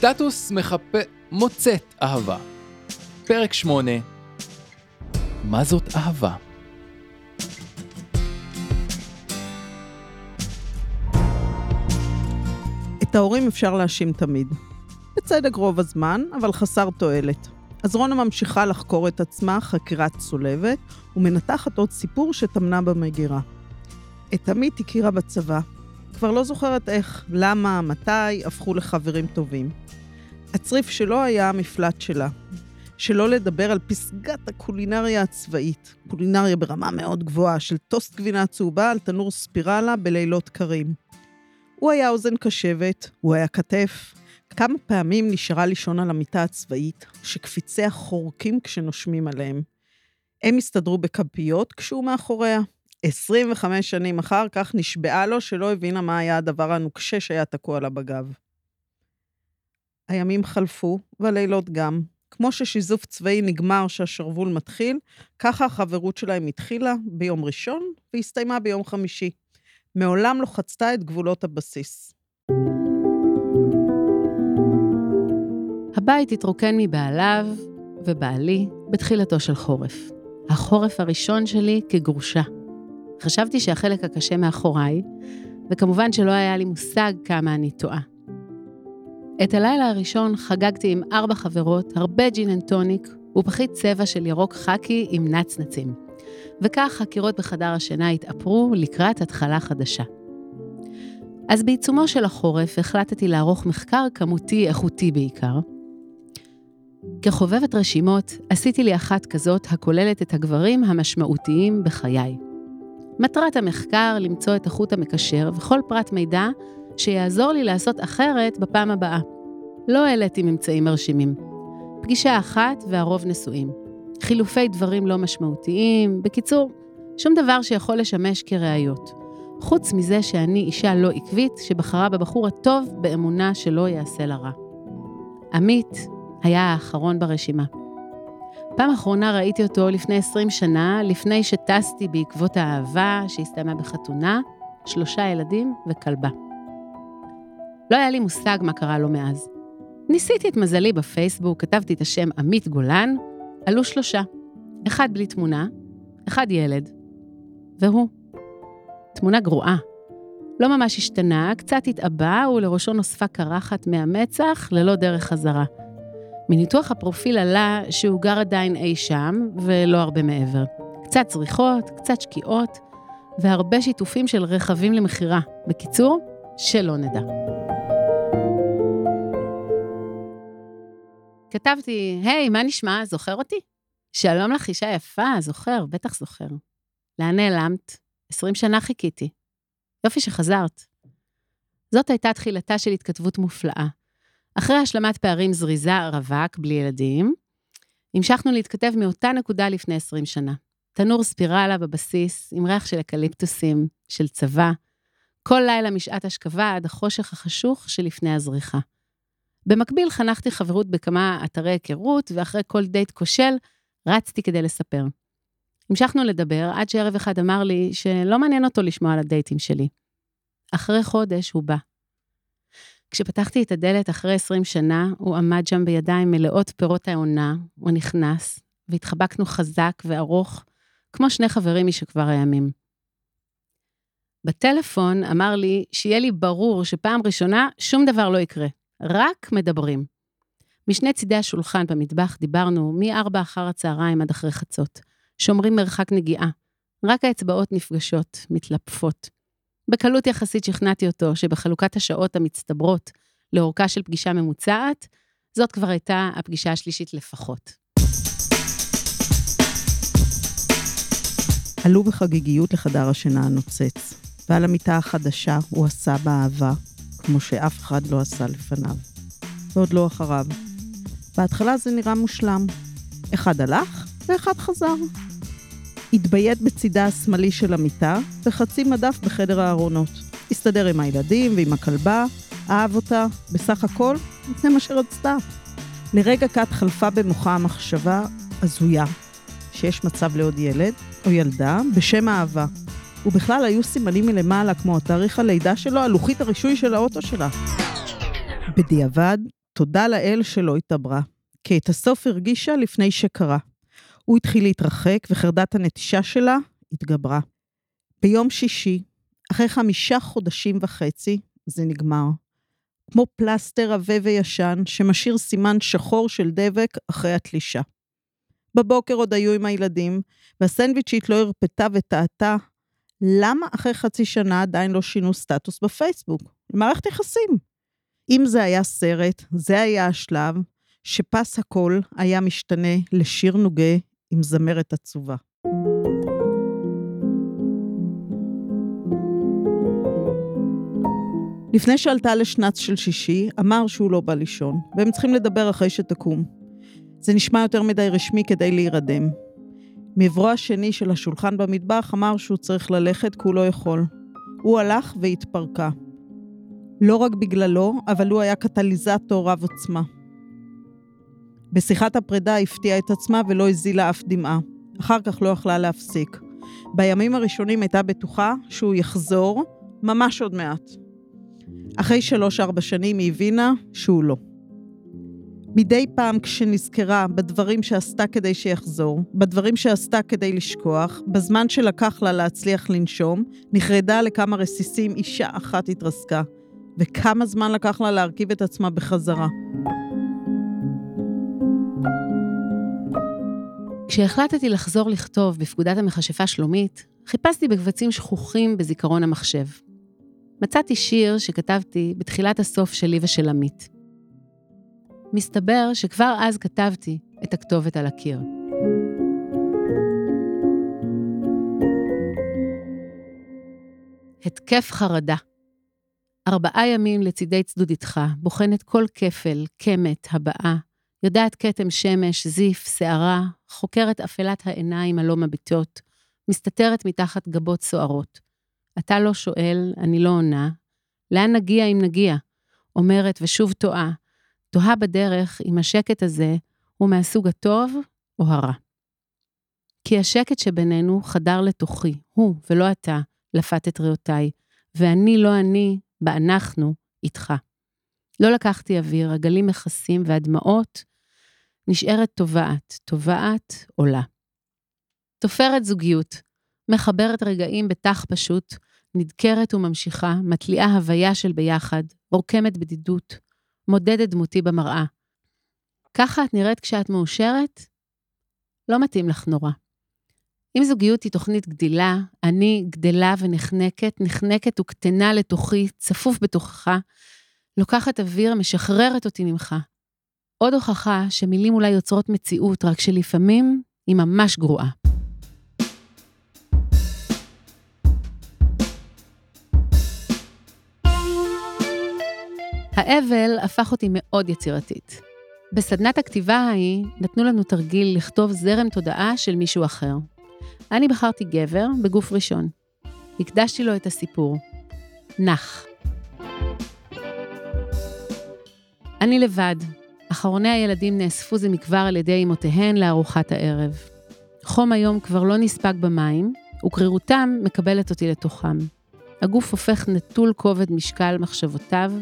סטטוס מחפה... מוצאת אהבה. פרק 8 מה זאת אהבה? את ההורים אפשר להאשים תמיד. בצדק רוב הזמן, אבל חסר תועלת. אז רונה ממשיכה לחקור את עצמה חקירת צולבת, ומנתחת עוד סיפור שטמנה במגירה. את עמית הכירה בצבא. כבר לא זוכרת איך, למה, מתי, הפכו לחברים טובים. הצריף שלו היה המפלט שלה. שלא לדבר על פסגת הקולינריה הצבאית. קולינריה ברמה מאוד גבוהה של טוסט גבינה צהובה על תנור ספירלה בלילות קרים. הוא היה אוזן קשבת, הוא היה כתף. כמה פעמים נשארה לישון על המיטה הצבאית, שקפיציה חורקים כשנושמים עליהם. הם הסתדרו בכפיות כשהוא מאחוריה. 25 שנים אחר כך נשבעה לו שלא הבינה מה היה הדבר הנוקשה שהיה תקוע לה בגב. הימים חלפו, והלילות גם. כמו ששיזוף צבאי נגמר שהשרוול מתחיל, ככה החברות שלהם התחילה ביום ראשון והסתיימה ביום חמישי. מעולם לא חצתה את גבולות הבסיס. הבית התרוקן מבעליו ובעלי בתחילתו של חורף. החורף הראשון שלי כגרושה. חשבתי שהחלק הקשה מאחוריי, וכמובן שלא היה לי מושג כמה אני טועה. את הלילה הראשון חגגתי עם ארבע חברות, הרבה gin and tonic ופחית צבע של ירוק חאקי עם נצנצים. וכך הקירות בחדר השינה התאפרו לקראת התחלה חדשה. אז בעיצומו של החורף החלטתי לערוך מחקר כמותי איכותי בעיקר. כחובבת רשימות, עשיתי לי אחת כזאת הכוללת את הגברים המשמעותיים בחיי. מטרת המחקר למצוא את החוט המקשר וכל פרט מידע שיעזור לי לעשות אחרת בפעם הבאה. לא העליתי ממצאים מרשימים. פגישה אחת והרוב נשואים. חילופי דברים לא משמעותיים, בקיצור, שום דבר שיכול לשמש כראיות. חוץ מזה שאני אישה לא עקבית שבחרה בבחור הטוב באמונה שלא יעשה לה רע. עמית היה האחרון ברשימה. פעם אחרונה ראיתי אותו לפני 20 שנה, לפני שטסתי בעקבות האהבה שהסתיימה בחתונה, שלושה ילדים וכלבה. לא היה לי מושג מה קרה לו מאז. ניסיתי את מזלי בפייסבוק, כתבתי את השם עמית גולן, עלו שלושה. אחד בלי תמונה, אחד ילד, והוא. תמונה גרועה. לא ממש השתנה, קצת התעבה ולראשו נוספה קרחת מהמצח ללא דרך חזרה. מניתוח הפרופיל עלה שהוא גר עדיין אי שם, ולא הרבה מעבר. קצת צריכות, קצת שקיעות, והרבה שיתופים של רכבים למכירה. בקיצור, שלא נדע. כתבתי, היי, מה נשמע? זוכר אותי? שלום לך, אישה יפה, זוכר, בטח זוכר. לאן נעלמת? 20 שנה חיכיתי. יופי שחזרת. זאת הייתה תחילתה של התכתבות מופלאה. אחרי השלמת פערים זריזה, רווק, בלי ילדים, המשכנו להתכתב מאותה נקודה לפני 20 שנה. תנור ספירלה בבסיס, עם ריח של אקליפטוסים, של צבא, כל לילה משעת השכבה עד החושך החשוך שלפני הזריחה. במקביל חנכתי חברות בכמה אתרי היכרות, ואחרי כל דייט כושל, רצתי כדי לספר. המשכנו לדבר עד שערב אחד אמר לי שלא מעניין אותו לשמוע על הדייטים שלי. אחרי חודש הוא בא. כשפתחתי את הדלת אחרי 20 שנה, הוא עמד שם בידיים מלאות פירות העונה, הוא נכנס, והתחבקנו חזק וארוך, כמו שני חברים משכבר הימים. בטלפון אמר לי שיהיה לי ברור שפעם ראשונה שום דבר לא יקרה, רק מדברים. משני צידי השולחן במטבח דיברנו מ-4 אחר הצהריים עד אחרי חצות. שומרים מרחק נגיעה. רק האצבעות נפגשות, מתלפפות. בקלות יחסית שכנעתי אותו שבחלוקת השעות המצטברות לאורכה של פגישה ממוצעת, זאת כבר הייתה הפגישה השלישית לפחות. עלו בחגיגיות לחדר השינה הנוצץ, ועל המיטה החדשה הוא עשה באהבה, כמו שאף אחד לא עשה לפניו. ועוד לא אחריו. בהתחלה זה נראה מושלם. אחד הלך ואחד חזר. התביית בצידה השמאלי של המיטה, וחצי מדף בחדר הארונות. הסתדר עם הילדים ועם הכלבה, אהב אותה, בסך הכל, זה מה שרצתה. לרגע קט חלפה במוחה המחשבה הזויה, שיש מצב לעוד ילד או ילדה בשם אהבה. ובכלל היו סימנים מלמעלה, כמו תאריך הלידה שלו, על לוחית הרישוי של האוטו שלה. בדיעבד, ותודה לאל שלא התעברה, כי את הסוף הרגישה לפני שקרה. הוא התחיל להתרחק, וחרדת הנטישה שלה התגברה. ביום שישי, אחרי חמישה חודשים וחצי, זה נגמר. כמו פלסטר עבה וישן, שמשאיר סימן שחור של דבק אחרי התלישה. בבוקר עוד היו עם הילדים, והסנדוויצ'ית לא הרפתה וטעתה, למה אחרי חצי שנה עדיין לא שינו סטטוס בפייסבוק? למערכת יחסים. אם זה היה סרט, זה היה השלב שפס הקול היה משתנה לשיר נוגה עם זמרת עצובה. לפני שעלתה לשנץ של שישי, אמר שהוא לא בא לישון, והם צריכים לדבר אחרי שתקום. זה נשמע יותר מדי רשמי כדי להירדם. מעברו השני של השולחן במטבח אמר שהוא צריך ללכת כי הוא לא יכול. הוא הלך והתפרקה. לא רק בגללו, אבל הוא היה קטליזטור רב עוצמה. בשיחת הפרידה הפתיעה את עצמה ולא הזילה אף דמעה. אחר כך לא יכלה להפסיק. בימים הראשונים הייתה בטוחה שהוא יחזור, ממש עוד מעט. אחרי שלוש-ארבע שנים היא הבינה שהוא לא. מדי פעם כשנזכרה בדברים שעשתה כדי שיחזור, בדברים שעשתה כדי לשכוח, בזמן שלקח לה להצליח לנשום, נחרדה לכמה רסיסים אישה אחת התרסקה, וכמה זמן לקח לה להרכיב את עצמה בחזרה. כשהחלטתי לחזור לכתוב בפקודת המכשפה שלומית, חיפשתי בקבצים שכוחים בזיכרון המחשב. מצאתי שיר שכתבתי בתחילת הסוף שלי ושל עמית. מסתבר שכבר אז כתבתי את הכתובת על הקיר. התקף חרדה. ארבעה ימים לצידי צדודיתך, בוחנת כל כפל, קמת, הבעה, יודעת כתם שמש, זיף, שערה, חוקרת אפלת העיניים הלא מביטות, מסתתרת מתחת גבות סוערות. אתה לא שואל, אני לא עונה. לאן נגיע אם נגיע? אומרת ושוב טועה. תוהה בדרך אם השקט הזה הוא מהסוג הטוב או הרע. כי השקט שבינינו חדר לתוכי, הוא ולא אתה, לפת את ריאותיי, ואני לא אני, באנחנו, איתך. לא לקחתי אוויר, הגלים מכסים והדמעות נשארת טובעת, טובעת עולה. תופרת זוגיות, מחברת רגעים בתח פשוט, נדקרת וממשיכה, מתליעה הוויה של ביחד, רוקמת בדידות, מודדת דמותי במראה. ככה את נראית כשאת מאושרת? לא מתאים לך נורא. אם זוגיות היא תוכנית גדילה, אני גדלה ונחנקת, נחנקת וקטנה לתוכי, צפוף בתוכך, לוקחת אוויר, משחררת אותי ממך. עוד הוכחה שמילים אולי יוצרות מציאות, רק שלפעמים היא ממש גרועה. האבל הפך אותי מאוד יצירתית. בסדנת הכתיבה ההיא נתנו לנו תרגיל לכתוב זרם תודעה של מישהו אחר. אני בחרתי גבר בגוף ראשון. הקדשתי לו את הסיפור. נח. אני לבד. אחרוני הילדים נאספו זה מכבר על ידי אמותיהן לארוחת הערב. חום היום כבר לא נספג במים, וקרירותם מקבלת אותי לתוכם. הגוף הופך נטול כובד משקל מחשבותיו,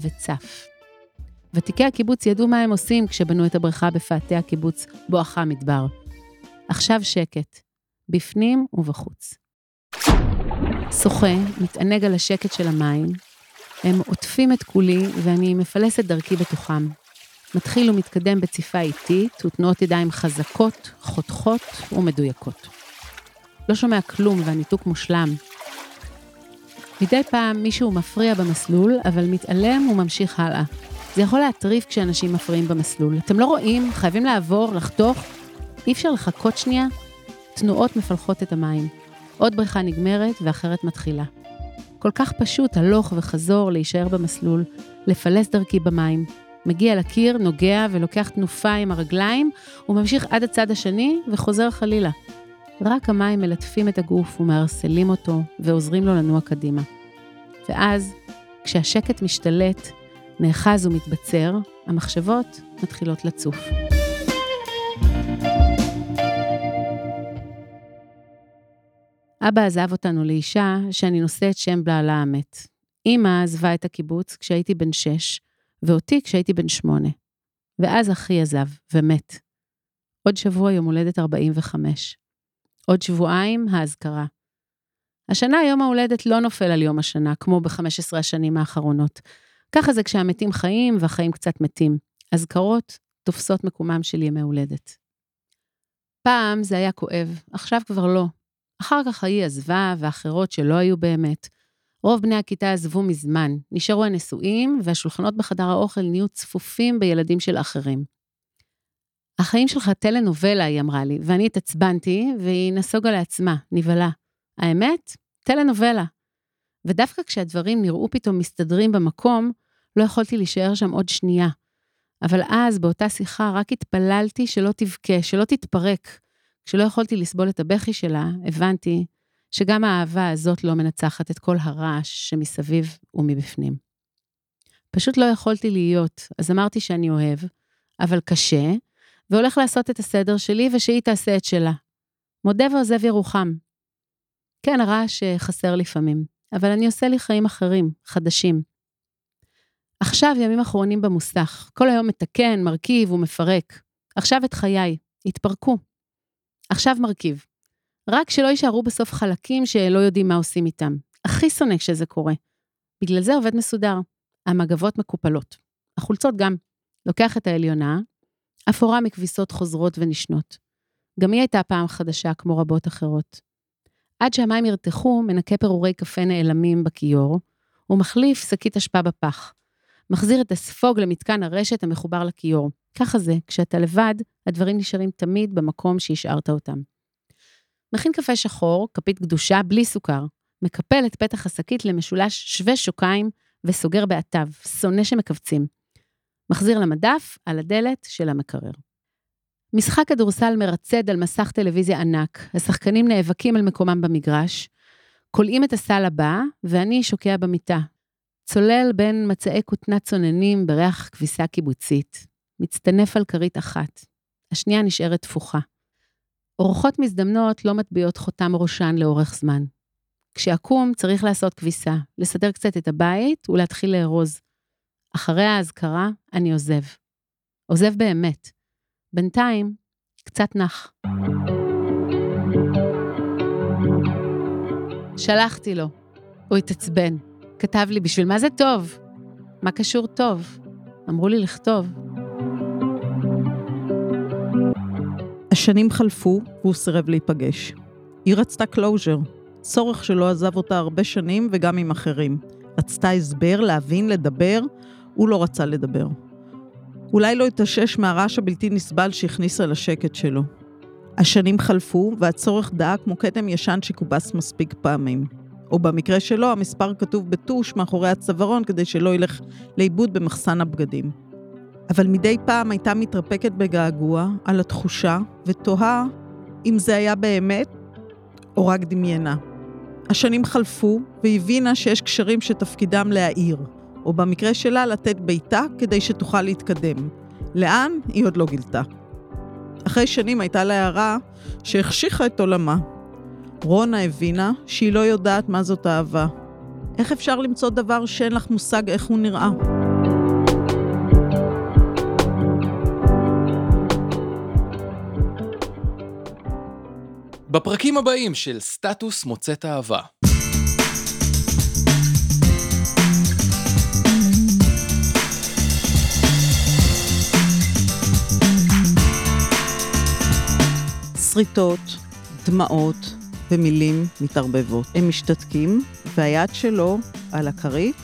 וצף. ותיקי הקיבוץ ידעו מה הם עושים כשבנו את הבריכה בפאתי הקיבוץ בואכה מדבר. עכשיו שקט, בפנים ובחוץ. שוחה, מתענג על השקט של המים, הם עוטפים את כולי ואני מפלסת דרכי בתוכם. מתחיל ומתקדם בציפה איטית ותנועות ידיים חזקות, חותכות ומדויקות. לא שומע כלום והניתוק מושלם, מדי פעם מישהו מפריע במסלול, אבל מתעלם וממשיך הלאה. זה יכול להטריף כשאנשים מפריעים במסלול. אתם לא רואים, חייבים לעבור, לחתוך. אי אפשר לחכות שנייה? תנועות מפלחות את המים. עוד בריכה נגמרת ואחרת מתחילה. כל כך פשוט הלוך וחזור, להישאר במסלול, לפלס דרכי במים. מגיע לקיר, נוגע ולוקח תנופה עם הרגליים, וממשיך עד הצד השני וחוזר חלילה. רק המים מלטפים את הגוף ומערסלים אותו ועוזרים לו לנוע קדימה. ואז, כשהשקט משתלט, נאחז ומתבצר, המחשבות מתחילות לצוף. אבא עזב אותנו לאישה שאני נושאת שם בעלה המת. אמא עזבה את הקיבוץ כשהייתי בן שש, ואותי כשהייתי בן שמונה. ואז אחי עזב ומת. עוד שבוע יום הולדת 45. עוד שבועיים האזכרה. השנה יום ההולדת לא נופל על יום השנה, כמו ב-15 השנים האחרונות. ככה זה כשהמתים חיים והחיים קצת מתים. אזכרות תופסות מקומם של ימי הולדת. פעם זה היה כואב, עכשיו כבר לא. אחר כך ההיא עזבה, ואחרות שלא היו באמת. רוב בני הכיתה עזבו מזמן, נשארו הנשואים, והשולחנות בחדר האוכל נהיו צפופים בילדים של אחרים. החיים שלך טלנובלה, היא אמרה לי, ואני התעצבנתי, והיא נסוגה לעצמה, נבהלה. האמת? טלנובלה. ודווקא כשהדברים נראו פתאום מסתדרים במקום, לא יכולתי להישאר שם עוד שנייה. אבל אז, באותה שיחה, רק התפללתי שלא תבכה, שלא תתפרק. כשלא יכולתי לסבול את הבכי שלה, הבנתי שגם האהבה הזאת לא מנצחת את כל הרעש שמסביב ומבפנים. פשוט לא יכולתי להיות, אז אמרתי שאני אוהב, אבל קשה, והולך לעשות את הסדר שלי ושהיא תעשה את שלה. מודה ועוזב ירוחם. כן, הרעש חסר לפעמים, אבל אני עושה לי חיים אחרים, חדשים. עכשיו ימים אחרונים במוסך, כל היום מתקן, מרכיב ומפרק. עכשיו את חיי, התפרקו. עכשיו מרכיב. רק שלא יישארו בסוף חלקים שלא יודעים מה עושים איתם. הכי שונא כשזה קורה. בגלל זה עובד מסודר. המגבות מקופלות. החולצות גם. לוקח את העליונה, אפורה מכביסות חוזרות ונשנות. גם היא הייתה פעם חדשה כמו רבות אחרות. עד שהמים ירתחו, מנקה פירורי קפה נעלמים בכיור, ומחליף שקית אשפה בפח. מחזיר את הספוג למתקן הרשת המחובר לכיור. ככה זה, כשאתה לבד, הדברים נשארים תמיד במקום שהשארת אותם. מכין קפה שחור, כפית קדושה, בלי סוכר. מקפל את פתח השקית למשולש שווה שוקיים וסוגר בעטיו, שונא שמכווצים. מחזיר למדף על הדלת של המקרר. משחק כדורסל מרצד על מסך טלוויזיה ענק, השחקנים נאבקים על מקומם במגרש, כולאים את הסל הבא, ואני שוקע במיטה. צולל בין מצעי כותנה צוננים בריח כביסה קיבוצית. מצטנף על כרית אחת. השנייה נשארת תפוחה. אורחות מזדמנות לא מטביעות חותם ראשן לאורך זמן. כשאקום צריך לעשות כביסה, לסדר קצת את הבית ולהתחיל לארוז. אחרי האזכרה אני עוזב. עוזב באמת. בינתיים, קצת נח. שלחתי לו. הוא התעצבן. כתב לי, בשביל מה זה טוב? מה קשור טוב? אמרו לי לכתוב. השנים חלפו והוא סירב להיפגש. היא רצתה closure, צורך שלא עזב אותה הרבה שנים וגם עם אחרים. רצתה הסבר, להבין, לדבר, הוא לא רצה לדבר. אולי לא התאושש מהרעש הבלתי נסבל שהכניסה לשקט שלו. השנים חלפו והצורך דאה כמו כתם ישן שכובס מספיק פעמים. או במקרה שלו, המספר כתוב בטוש מאחורי הצווארון כדי שלא ילך לאיבוד במחסן הבגדים. אבל מדי פעם הייתה מתרפקת בגעגוע על התחושה ותוהה אם זה היה באמת או רק דמיינה. השנים חלפו והבינה שיש קשרים שתפקידם להעיר, או במקרה שלה לתת ביתה כדי שתוכל להתקדם. לאן? היא עוד לא גילתה. אחרי שנים הייתה לה הערה שהחשיכה את עולמה. רונה הבינה שהיא לא יודעת מה זאת אהבה. איך אפשר למצוא דבר שאין לך מושג איך הוא נראה? בפרקים הבאים של סטטוס מוצאת אהבה. שריטות, דמעות ומילים מתערבבות. הם משתתקים, והיד שלו על הכרית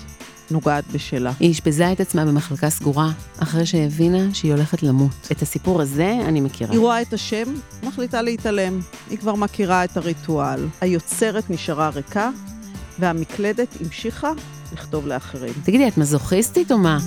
נוגעת בשלה. היא אשפזה את עצמה במחלקה סגורה, אחרי שהבינה שהיא הולכת למות. את הסיפור הזה אני מכירה. היא רואה את השם, מחליטה להתעלם. היא כבר מכירה את הריטואל. היוצרת נשארה ריקה, והמקלדת המשיכה לכתוב לאחרים. תגידי, את מזוכיסטית או מה?